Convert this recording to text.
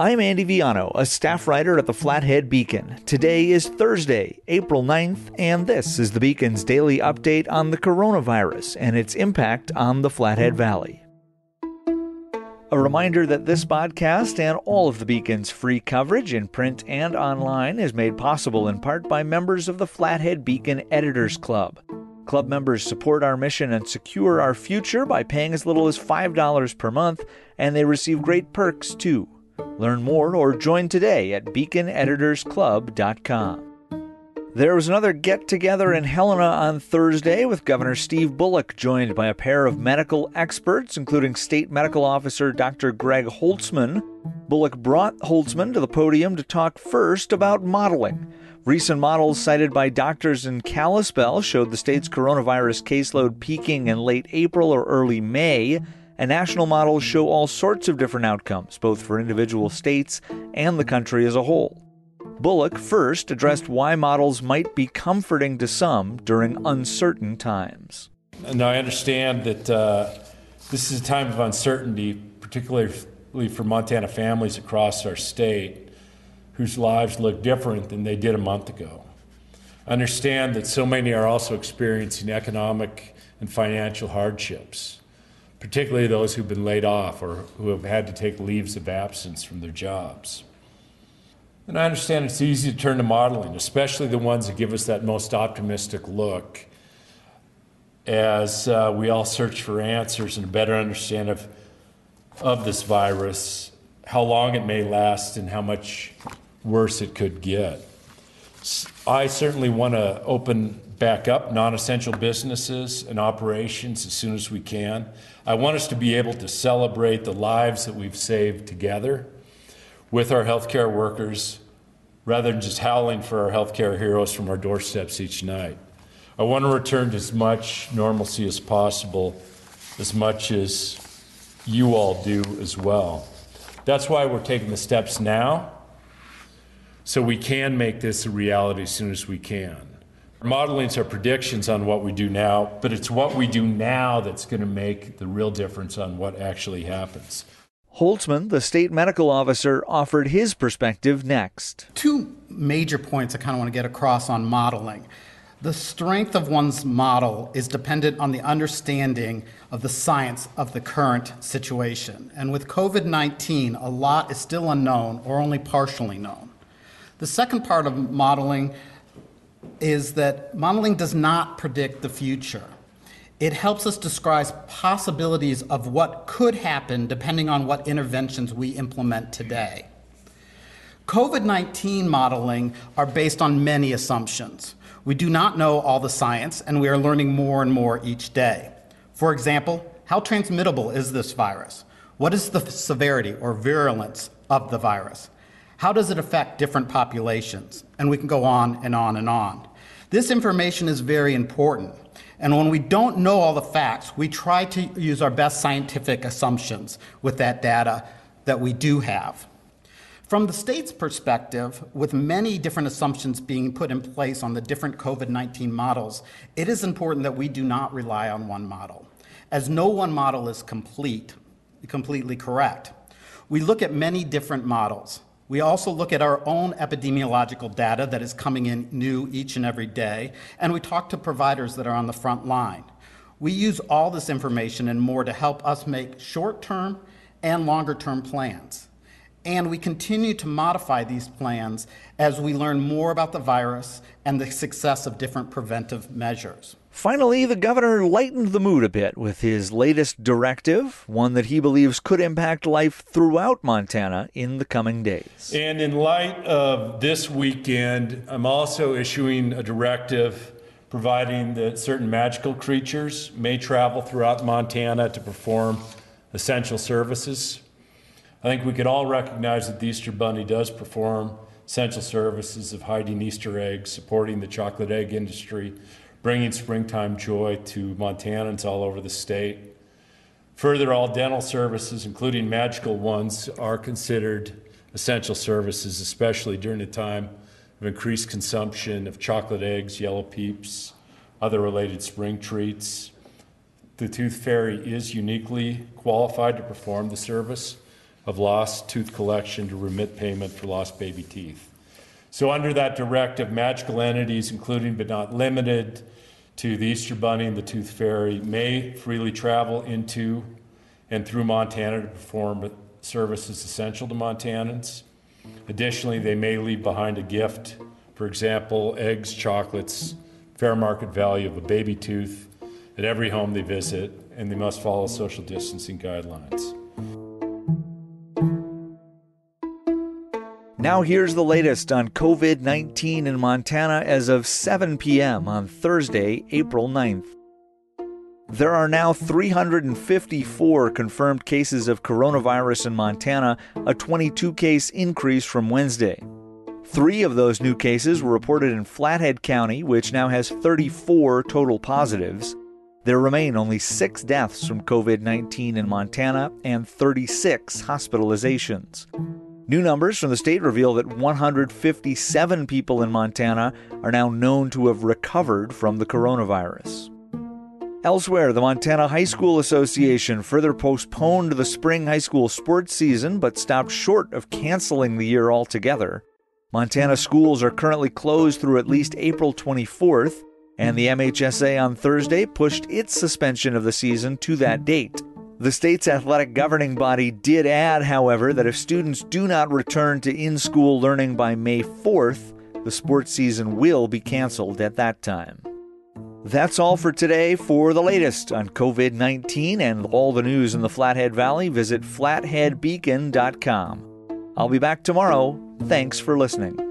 I'm Andy Viano, a staff writer at the Flathead Beacon. Today is Thursday, April 9th, and this is the Beacon's daily update on the coronavirus and its impact on the Flathead Valley. A reminder that this podcast and all of the Beacon's free coverage in print and online is made possible in part by members of the Flathead Beacon Editors Club. Club members support our mission and secure our future by paying as little as $5 per month, and they receive great perks too. Learn more or join today at beaconeditorsclub.com. There was another get together in Helena on Thursday with Governor Steve Bullock, joined by a pair of medical experts, including State Medical Officer Dr. Greg Holzman. Bullock brought Holzman to the podium to talk first about modeling. Recent models cited by doctors in Kalispell showed the state's coronavirus caseload peaking in late April or early May, and national models show all sorts of different outcomes, both for individual states and the country as a whole. Bullock first addressed why models might be comforting to some during uncertain times. Now, I understand that uh, this is a time of uncertainty, particularly for Montana families across our state whose lives look different than they did a month ago. I Understand that so many are also experiencing economic and financial hardships, particularly those who've been laid off or who have had to take leaves of absence from their jobs. And I understand it's easy to turn to modeling, especially the ones that give us that most optimistic look as uh, we all search for answers and a better understanding of, of this virus, how long it may last, and how much worse it could get. I certainly want to open back up non essential businesses and operations as soon as we can. I want us to be able to celebrate the lives that we've saved together with our healthcare workers rather than just howling for our healthcare heroes from our doorsteps each night. I want to return to as much normalcy as possible, as much as you all do as well. That's why we're taking the steps now, so we can make this a reality as soon as we can. Modeling are predictions on what we do now, but it's what we do now that's going to make the real difference on what actually happens. Holzman, the state medical officer, offered his perspective next. Two major points I kind of want to get across on modeling. The strength of one's model is dependent on the understanding of the science of the current situation. And with COVID 19, a lot is still unknown or only partially known. The second part of modeling is that modeling does not predict the future. It helps us describe possibilities of what could happen depending on what interventions we implement today. COVID 19 modeling are based on many assumptions. We do not know all the science, and we are learning more and more each day. For example, how transmittable is this virus? What is the severity or virulence of the virus? How does it affect different populations? And we can go on and on and on. This information is very important. And when we don't know all the facts, we try to use our best scientific assumptions with that data that we do have. From the state's perspective, with many different assumptions being put in place on the different COVID 19 models, it is important that we do not rely on one model, as no one model is complete, completely correct. We look at many different models. We also look at our own epidemiological data that is coming in new each and every day, and we talk to providers that are on the front line. We use all this information and more to help us make short term and longer term plans. And we continue to modify these plans as we learn more about the virus and the success of different preventive measures. Finally, the governor lightened the mood a bit with his latest directive, one that he believes could impact life throughout Montana in the coming days. And in light of this weekend, I'm also issuing a directive providing that certain magical creatures may travel throughout Montana to perform essential services. I think we could all recognize that the Easter Bunny does perform essential services of hiding Easter eggs, supporting the chocolate egg industry, bringing springtime joy to Montanans all over the state. Further, all dental services, including magical ones, are considered essential services, especially during a time of increased consumption of chocolate eggs, yellow peeps, other related spring treats. The Tooth Fairy is uniquely qualified to perform the service of lost tooth collection to remit payment for lost baby teeth. So, under that directive, magical entities, including but not limited to the Easter Bunny and the Tooth Fairy, may freely travel into and through Montana to perform services essential to Montanans. Additionally, they may leave behind a gift, for example, eggs, chocolates, fair market value of a baby tooth at every home they visit, and they must follow social distancing guidelines. Now, here's the latest on COVID 19 in Montana as of 7 p.m. on Thursday, April 9th. There are now 354 confirmed cases of coronavirus in Montana, a 22 case increase from Wednesday. Three of those new cases were reported in Flathead County, which now has 34 total positives. There remain only six deaths from COVID 19 in Montana and 36 hospitalizations. New numbers from the state reveal that 157 people in Montana are now known to have recovered from the coronavirus. Elsewhere, the Montana High School Association further postponed the spring high school sports season but stopped short of canceling the year altogether. Montana schools are currently closed through at least April 24th, and the MHSA on Thursday pushed its suspension of the season to that date. The state's athletic governing body did add, however, that if students do not return to in school learning by May 4th, the sports season will be canceled at that time. That's all for today. For the latest on COVID 19 and all the news in the Flathead Valley, visit flatheadbeacon.com. I'll be back tomorrow. Thanks for listening.